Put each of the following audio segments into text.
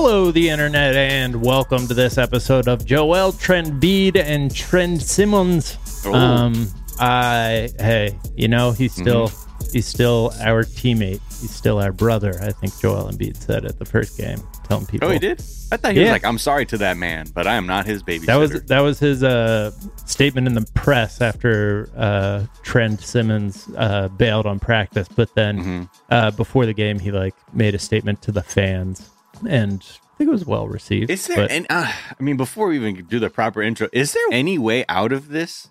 Hello, the internet, and welcome to this episode of Joel Trendbiid and Trend Simmons. Oh. Um, I hey, you know he's still he's still our teammate. He's still our brother. I think Joel Embiid said at the first game, telling people. Oh, he did. I thought he was like, "I'm sorry to that man, but I am not his baby." That was that was his uh, statement in the press after uh, Trent Simmons uh, bailed on practice, but then Mm-hmm. uh, before the game, he like made a statement to the fans, and I think it was well received. Is there? but- and uh, I mean, before we even do the proper intro, is there any way out of this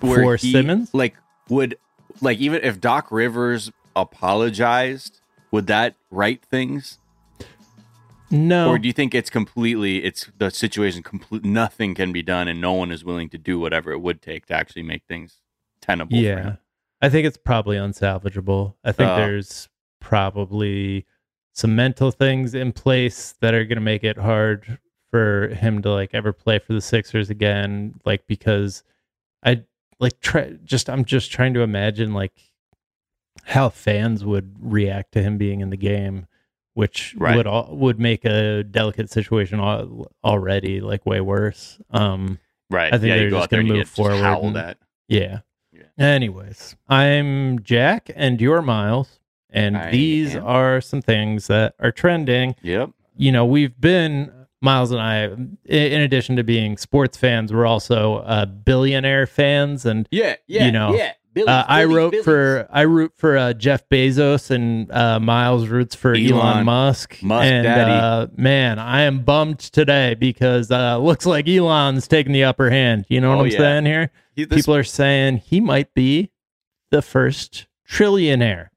For Simmons? Like, would like even if Doc Rivers apologized, would that right things? no, Or do you think it's completely it's the situation complete nothing can be done and no one is willing to do whatever it would take to actually make things tenable? for yeah? I think it's probably unsalvageable. I think Uh. there's probably some mental things in place that are going to make it hard for him to like ever play for the Sixers again. Like because I like try just I'm just trying to imagine like how fans would react to him being in the game, which Right. would all, would make a delicate situation al- already like way worse. Um, Right. I think yeah, they're just gonna move forward and- yeah. Yeah. Anyways, I'm Jack and you're Miles, and I these am. are some things that are trending. Yep. You know, we've been Miles and I, in addition to being sports fans, we're also uh, billionaire fans, and Yeah. Yeah, You know, Yeah. Uh, I wrote for I root for uh, Jeff Bezos, and uh, Miles roots for Elon, Elon Musk. Musk and Daddy. uh, man, I am bummed today because uh, looks like Elon's taking the upper hand. You know what Oh, I'm yeah. saying here? He- this- people are saying he might be the first trillionaire.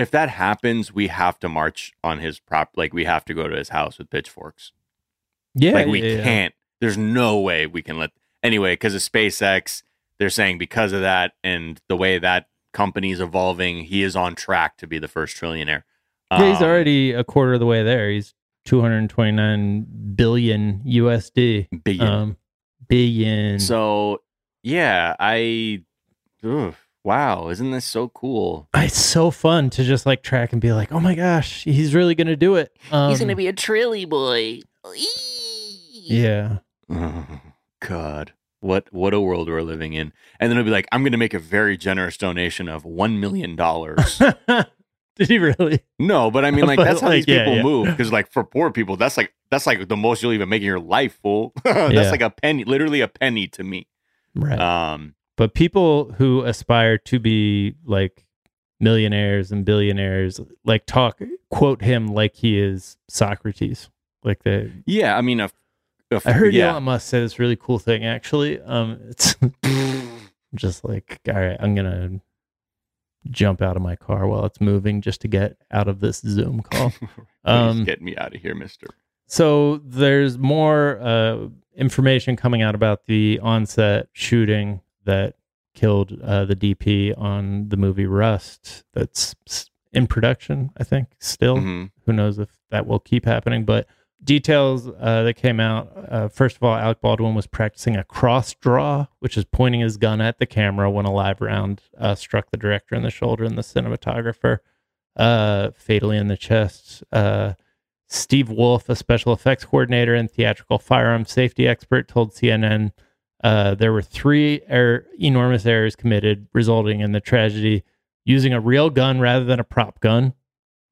If that happens, we have to march on his prop. Like we have to go to his house with pitchforks. Yeah, like we yeah, yeah. can't. There's no way we can let. Anyway, because of SpaceX, they're saying because of that and the way that company's evolving, he is on track to be the first trillionaire. Yeah, he's Um, already a quarter of the way there. He's 229 billion USD. big. Um, billion. so yeah, I. wow, isn't this so cool? it's so fun to just like track and be like, oh my gosh, he's really gonna do it. Um, He's gonna be a trilly boy. Yeah. Oh, God. What what a world we're living in. And then it'll be like, I'm gonna make a very generous donation of one million dollars. Did he really? no, but I mean like But, that's how like, these yeah, people yeah. move. Because like for poor people, that's like that's like the most you'll even make in your life, fool. that's Yeah. like a penny, literally a penny to me. Right. Um but people who aspire to be like millionaires and billionaires like talk quote him like he is Socrates. Like the yeah, I mean if, if I heard yeah. Elon Musk say this really cool thing actually. Um it's just like all right, I'm gonna jump out of my car while it's moving just to get out of this Zoom call. Um, get me out of here, mister. So there's more uh, information coming out about the onset shooting that killed uh, the DP on the movie Rust. That's in production, I think. Still, Mhm. who knows if that will keep happening? But details uh, that came out. Uh, first of all, Alec Baldwin was practicing a cross draw, which is pointing his gun at the camera when a live round uh, struck the director in the shoulder and the cinematographer, uh, fatally in the chest. Uh, Steve Wolf, a special effects coordinator and theatrical firearm safety expert, told CNN uh, there were three er- enormous errors committed, resulting in the tragedy using a real gun rather than a prop gun,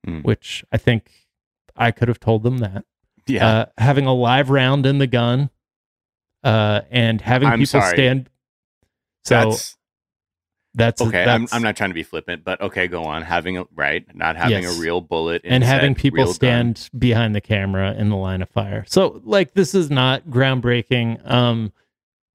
Hmm. which I think I could have told them that. Yeah. Uh, having a live round in the gun uh, and having I'm people sorry. stand. So that's that's okay. I'm, I'm not trying to be flippant, but okay, go on. Having a right, not having Yes. a real bullet and having people real gun. stand behind the camera in the line of fire. So like this is not groundbreaking um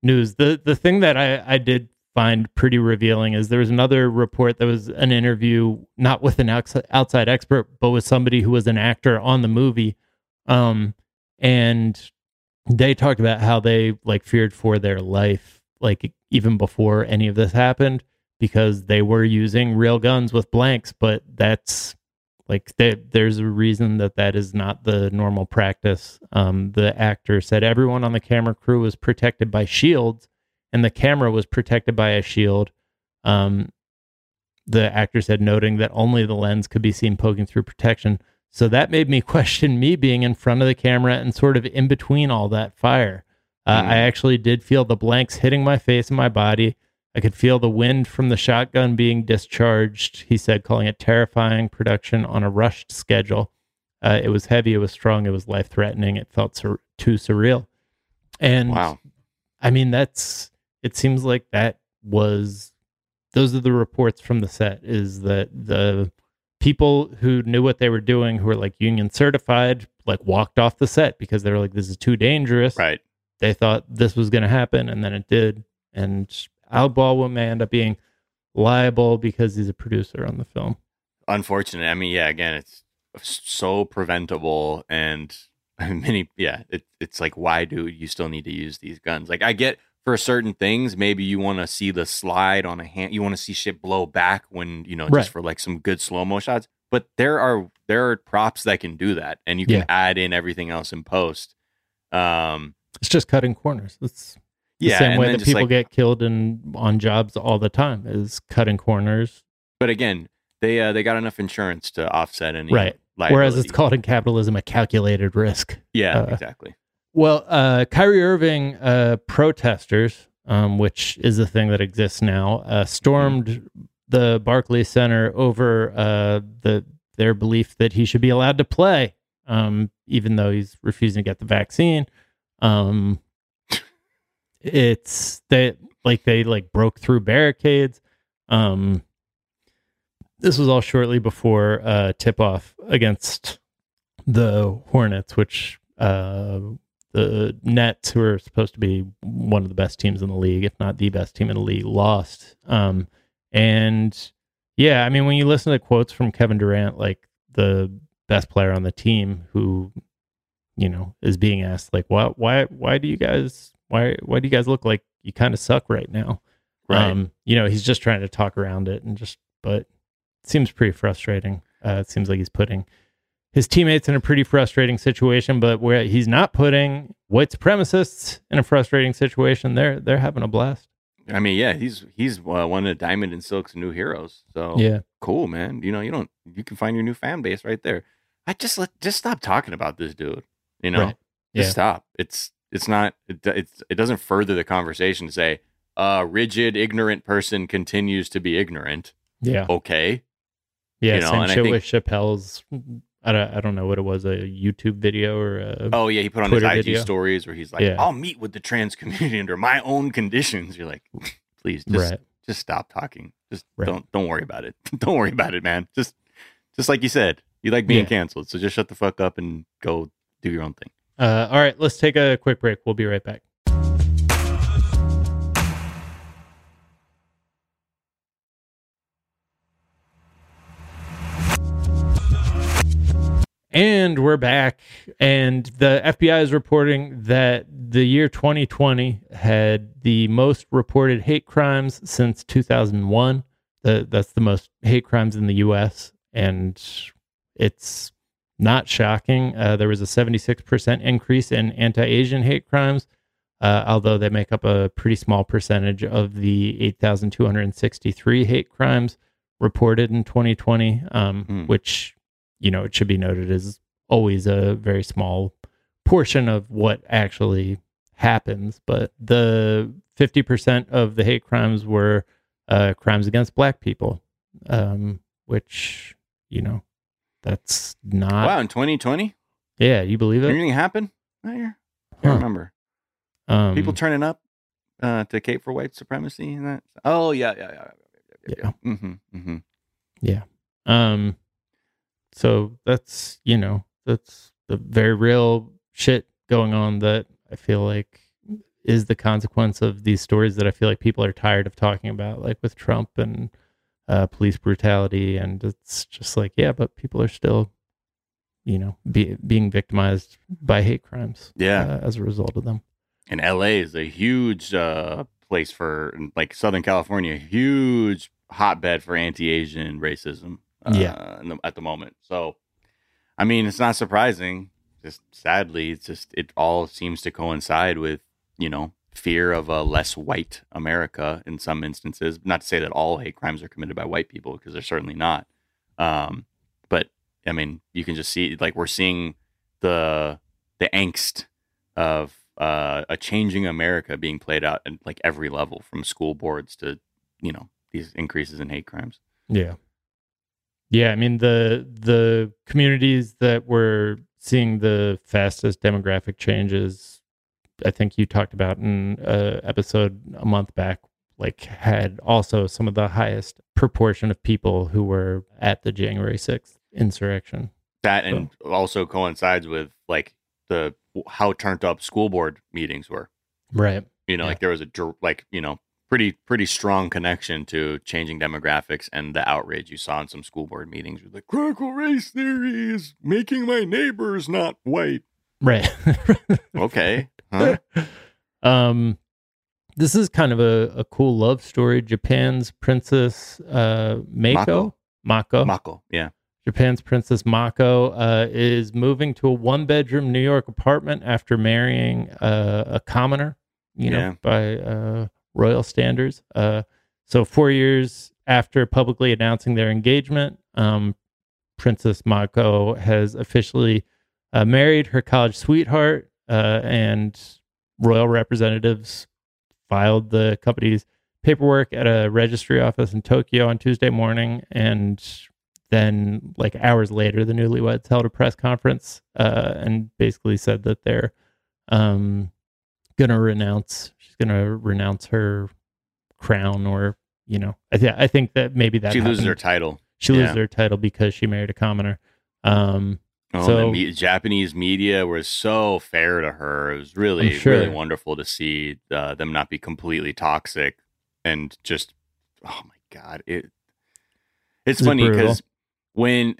news. The the thing that I I did find pretty revealing is there was another report that was an interview not with an outs- outside expert but with somebody who was an actor on the movie um and they talked about how they like feared for their life like even before any of this happened because they were using real guns with blanks but that's like they, there's a reason that that is not the normal practice um the actor said everyone on the camera crew was protected by shields and the camera was protected by a shield um the actor said noting that only the lens could be seen poking through protection So that made me question me being in front of the camera and sort of in between all that fire. Uh, Mhm. I actually did feel the blanks hitting my face and my body. I could feel the wind from the shotgun being discharged. He said, calling it terrifying production on a rushed schedule. Uh, it was heavy, it was strong, it was life threatening. It felt sur- too surreal. And Wow. I mean, that's it seems like that was those are the reports from the set is that the people who knew what they were doing, who were like union certified, like walked off the set because they were like, this is too dangerous. Right. They thought this was going to happen, and then it did. And Al Baldwin may end up being liable because he's a producer on the film. Unfortunate. I mean, yeah. Again, it's so preventable, and many. Yeah. It, it's like, why do you still need to use these guns? Like, I get for certain things, maybe you want to see the slide on a hand. You want to see shit blow back when you know Right. just for like some good slow mo shots. But there are there are props that can do that, and you can Yeah. add in everything else in post. Um. It's just cutting corners. It's the Yeah. same way that people like, get killed in on jobs all the time is cutting corners. But again, they uh, they got enough insurance to offset any Right. liability. Whereas it's called in capitalism a calculated risk. yeah, uh, exactly. Well, uh, Kyrie Irving uh, protesters, um, which is a thing that exists now, uh, stormed the Barclays Center over uh, the their belief that he should be allowed to play, um, even though he's refusing to get the vaccine. Um, it's they like they like broke through barricades. Um, this was all shortly before uh, tip off against the Hornets, which uh, the Nets, who are supposed to be one of the best teams in the league, if not the best team in the league, lost. Um, and yeah, I mean, when you listen to quotes from Kevin Durant, like the best player on the team, who you know is being asked, like, why, why, why do you guys, why, why do you guys look like you kind of suck right now? Right. Um, you know, he's just trying to talk around it and just, but it seems pretty frustrating. Uh, it seems like he's putting his teammates in a pretty frustrating situation, but where he's not putting white supremacists in a frustrating situation, they're they're having a blast. I mean, yeah, he's he's uh, one of Diamond and Silk's new heroes. So Yeah, cool, man. You know, you don't you can find your new fan base right there. I just let just stop talking about this dude. You know, Right. just Yeah. stop. It's it's not it, it's it doesn't further the conversation to say a rigid, ignorant person continues to be ignorant. yeah, Okay, yeah. you know, same shit with Chappelle's. I don't, I don't know what it was, a YouTube video or a, Oh yeah, he put on Twitter his IG video. stories where he's like, Yeah. "I'll meet with the trans community under my own conditions." You're like, please, just right. just stop talking. Just Right. don't don't worry about it. don't worry about it, man. Just just like you said, you like being Yeah. canceled, so just shut the fuck up and go do your own thing. Uh, all right, let's take a quick break. We'll be right back. And we're back. And the FBI is reporting that the year 2020 had the most reported hate crimes since 2001. The, that's the most hate crimes in the U.S. And it's not shocking. Uh, there was a 76% increase in anti Asian hate crimes, uh, although they make up a pretty small percentage of the 8,263 hate crimes reported in 2020, um, Hmm. which, you know, it should be noted is always a very small portion of what actually happens. But the 50% of the hate crimes were uh, crimes against black people, um, which, you know, that's not. wow, in 2020, Yeah, you believe it? anything happened that year? I Huh. remember. Um, People turning up uh, to Cape for white supremacy and that. Oh yeah, yeah, yeah, yeah. yeah. Mm-hmm, mm-hmm. Um, so that's you know that's the very real shit going on that I feel like is the consequence of these stories that I feel like people are tired of talking about, like with Trump and uh, police brutality, and it's just like yeah, but people are still, you know, be, being victimized by hate crimes, Yeah. uh, as a result of them. And LA is a huge uh, place for like Southern California, huge hotbed for anti-Asian racism. Uh, Yeah. in the- at the moment. So, I mean, it's not surprising. Just sadly, it's just it all seems to coincide with you know fear of a less white America in some instances. Not to say that all hate crimes are committed by white people because they're certainly not. Um, but I mean, you can just see like we're seeing the the angst of uh, a changing America being played out at like every level, from school boards to you know these increases in hate crimes. Yeah. Yeah, I mean the the communities that were seeing the fastest demographic changes, I think you talked about in a episode a month back, like had also some of the highest proportion of people who were at the January sixth insurrection. That and also coincides with like the how turned up school board meetings were. Right. You know, Yeah. like there was a like you know pretty pretty strong connection to changing demographics and the outrage you saw in some school board meetings with like critical race theory is making my neighbors not white. Right. Okay, huh? um this is kind of a, a cool love story. Japan's princess uh Mako. Mako. Mako, yeah, Japan's Princess Mako uh, is moving to a one bedroom New York apartment after marrying uh, a commoner, you know, Yeah. by uh, royal standards. Uh, so, four years after publicly announcing their engagement, um, Princess Mako has officially uh, married her college sweetheart, uh, and royal representatives filed the company's paperwork at a registry office in Tokyo on Tuesday morning. And then, like hours later, the newlyweds held a press conference uh, and basically said that they're um, going to renounce, she's going to renounce her crown or, you know, I, th- I think that maybe that she loses her title. she loses her title because she married a commoner. Um, Oh, So- the me- Japanese media were so fair to her. It was really, sure. really wonderful to see uh, them not be completely toxic and just, oh my god, it. It's funny because when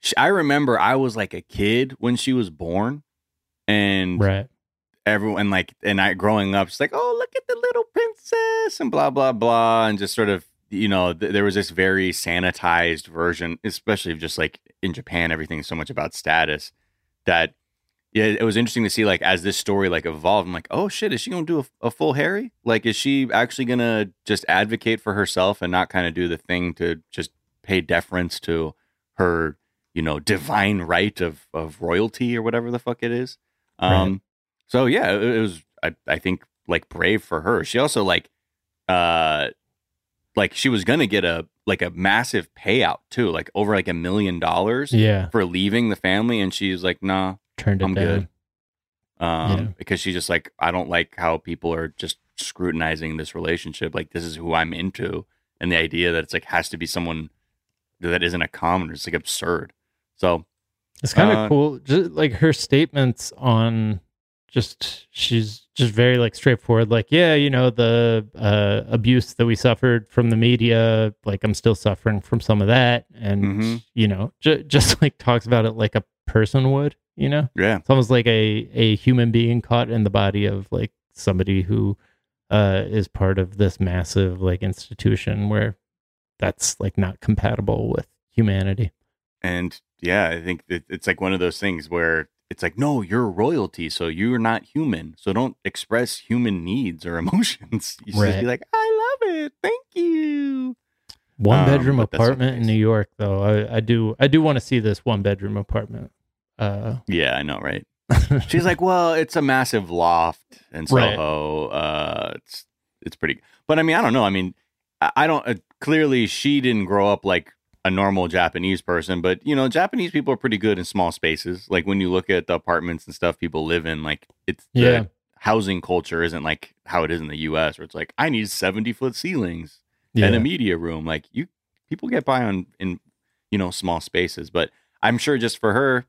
sh I remember I was like a kid when she was born, and right. everyone like and I growing up, she's like, oh, look at the little princess and blah blah blah, and just sort of you know th- there was this very sanitized version, especially of just like in Japan, everything's so much about status that yeah, it was interesting to see like as this story like evolved. I'm like, oh shit, is she gonna do a, a full Harry? Like, is she actually gonna just advocate for herself and not kind of do the thing to just pay deference to her, you know, divine right of of royalty or whatever the fuck it is? Um, Right. so yeah, it, it was I I think like brave for her. She also like uh like she was gonna get a like a massive payout too, like over like a million dollars Yeah. for leaving the family, and she's like, nah, Turned it I'm down. good. Um, Yeah. because she's just like, I don't like how people are just scrutinizing this relationship. Like this is who I'm into, and the idea that it's like has to be someone that isn't a commoner is like absurd. So It's kind of Uh, cool. Just like her statements on just she's just very like straightforward like yeah you know the uh abuse that we suffered from the media like i'm still suffering from some of that. And Mhm. you know j- just like talks about it like a person would you know? Yeah, it's almost like a a human being caught in the body of like somebody who uh is part of this massive like institution where that's like not compatible with humanity. And yeah, I think that it's like one of those things where it's like, no, you're royalty, so you're not human, so don't express human needs or emotions. You should Right. be like, I love it, thank you. One Um, bedroom but that's not the apartment in. New York, though. I, I do I do want to see this one bedroom apartment. Uh, Yeah, I know, right? She's like, well, it's a massive loft in Right. Soho. Uh, it's it's pretty, but I mean, I don't know. I mean, I, I don't. Uh, clearly, she didn't grow up like a normal Japanese person, but you know, Japanese people are pretty good in small spaces. Like when you look at the apartments and stuff people live in, like it's the Yeah. housing culture isn't like how it is in the U.S., where it's like I need seventy foot ceilings yeah, and a media room. Like you, people get by on in you know small spaces, but I'm sure just for her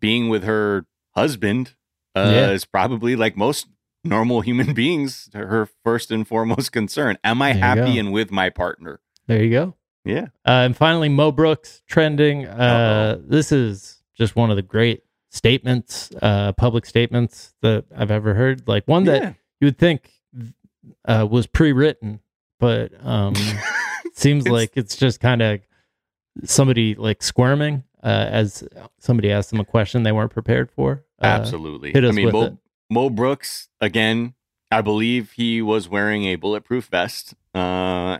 being with her husband uh, Yeah. is probably like most normal human beings her first and foremost concern. Am I happy and with my partner? there you go. Yeah, Uh, and finally, Mo Brooks trending. Uh, this is just one of the great statements, uh, public statements that I've ever heard. Like one that Yeah. you would think uh, was pre-written, but um, seems It's- like it's just kind of somebody like squirming uh, as somebody asked them a question they weren't prepared for. Uh, absolutely. hit I mean, with Mo, it. Mo Brooks again. I believe he was wearing a bulletproof vest uh,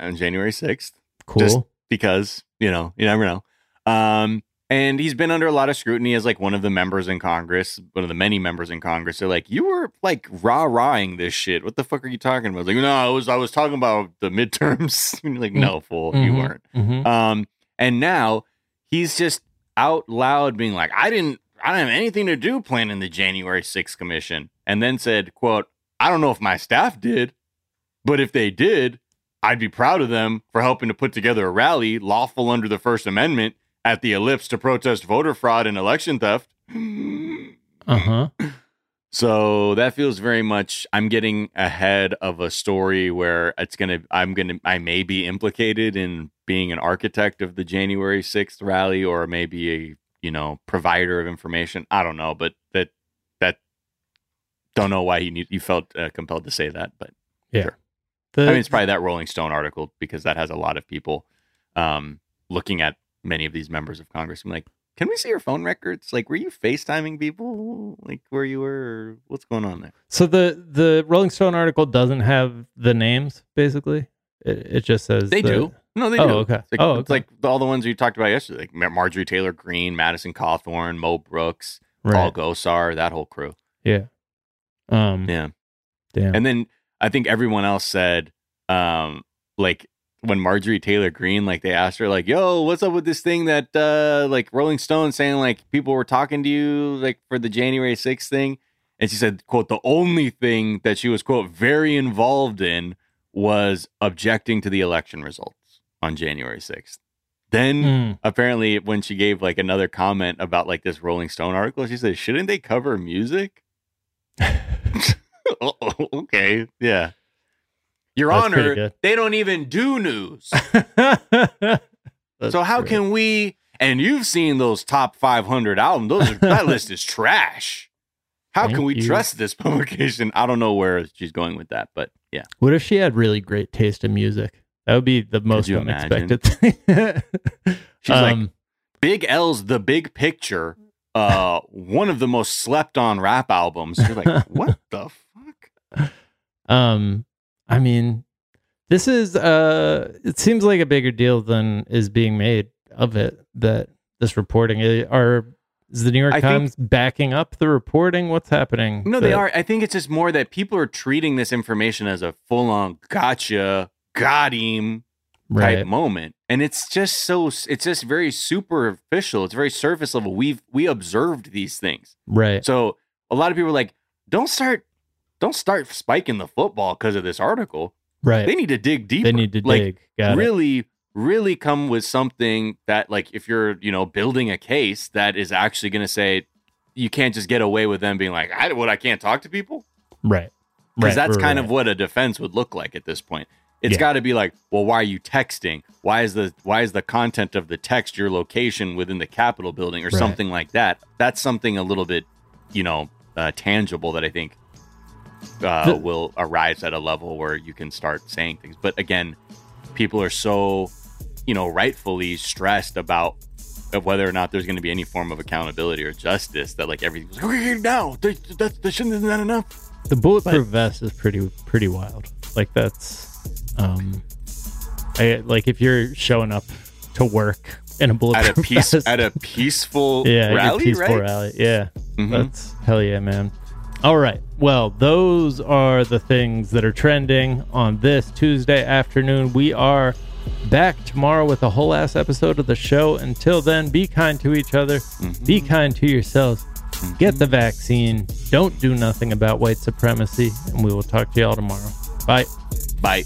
on January sixth. Cool. just- because you know you never know. Um, and he's been under a lot of scrutiny as like one of the members in Congress, one of the many members in Congress. They're like, you were like rah rahing this shit. What the fuck are you talking about? Like, no, I was I was talking about the midterms. like, no, fool, you Mhm. weren't. Mhm. Um, and now he's just out loud being like, I didn't, I don't have anything to do planning the January 6th commission. And then said, quote, I don't know if my staff did, but if they did, I'd be proud of them for helping to put together a rally lawful under the First Amendment at the ellipse to protest voter fraud and election theft. Uh-huh. So that feels very much I'm getting ahead of a story where it's gonna I'm gonna I may be implicated in being an architect of the January 6th rally or maybe a you know provider of information. I don't know, but that that don't know why he need, you felt uh, compelled to say that, but The, I mean it's probably that Rolling Stone article because that has a lot of people um, looking at many of these members of Congress. I'm like, can we see your phone records? Like, were you FaceTiming people? Like, where you were? What's going on there? so the the Rolling Stone article doesn't have the names. Basically, it, it just says They the- do. No, they Oh, do. okay. It's like, Oh, it's like all the ones you talked about yesterday, like Mar- Marjorie Taylor Greene, Madison Cawthorn, Mo Brooks, Paul Right. Gosar, that whole crew. Yeah. Um. Yeah. Damn. And then I think everyone else said, um, like when Marjorie Taylor Greene, like they asked her, like, "Yo, what's up with this thing that, uh, like Rolling Stone saying like people were talking to you like for the January 6th thing," and she said, "quote The only thing that she was quote very involved in was objecting to the election results on January 6th." Then Mm. apparently when she gave like another comment about like this Rolling Stone article, she said, "Shouldn't they cover music?" oh, okay, yeah. Your That's Honor, they don't even do news. So how great. can we? And you've seen those top 500 albums; those are, that list is trash. How Thank can we you. trust this publication? I don't know where she's going with that, but yeah, What if she had really great taste in music? That would be the most unexpected thing. She's like, Um, Big L's "The Big Picture," uh, one of the most slept on rap albums. You're like, what the? um, I mean, this is uh, it seems like a bigger deal than is being made of it. That this reporting Eh, are is the New York I think- Times backing up the reporting? What's happening? No, they are. I think it's just more that people are treating this information as a full on gotcha, got him type right. moment and it's just so it's just very superficial it's very surface level we've we observed these things Right. so a lot of people are like don't start don't start spiking the football because of this article Right. they need to dig deeper They need to like dig. Got it. really really come with something that like if you're you know building a case that is actually going to say you can't just get away with them being like I what I can't talk to people Right. because Right, that's right, kind right. of what a defense would look like at this point. It's Yeah. got to be like, well, why are you texting? Why is the why is the content of the text your location within the Capitol building or something like that? That's something a little bit, you know, uh, tangible that I think uh, The- will arise at a level where you can start saying things. But again, people are so, you know, rightfully stressed about of whether or not there's going to be any form of accountability or justice that like everything's like, okay now that that, that shouldn't isn't that enough The bulletproof vest is pretty pretty wild. Like that's um I like if you're showing up to work in a bulletproof at a peace vest. at a peaceful yeah, rally, peaceful right? rally. Yeah. Mhm. That's hell yeah, man. All right. Well, those are the things that are trending on this Tuesday afternoon. We are back tomorrow with a whole ass episode of the show. Until then, be kind to each other, Mm-hmm. be kind to yourselves, get the vaccine, don't do nothing about white supremacy, and we will talk to y'all tomorrow. Bye. Bye.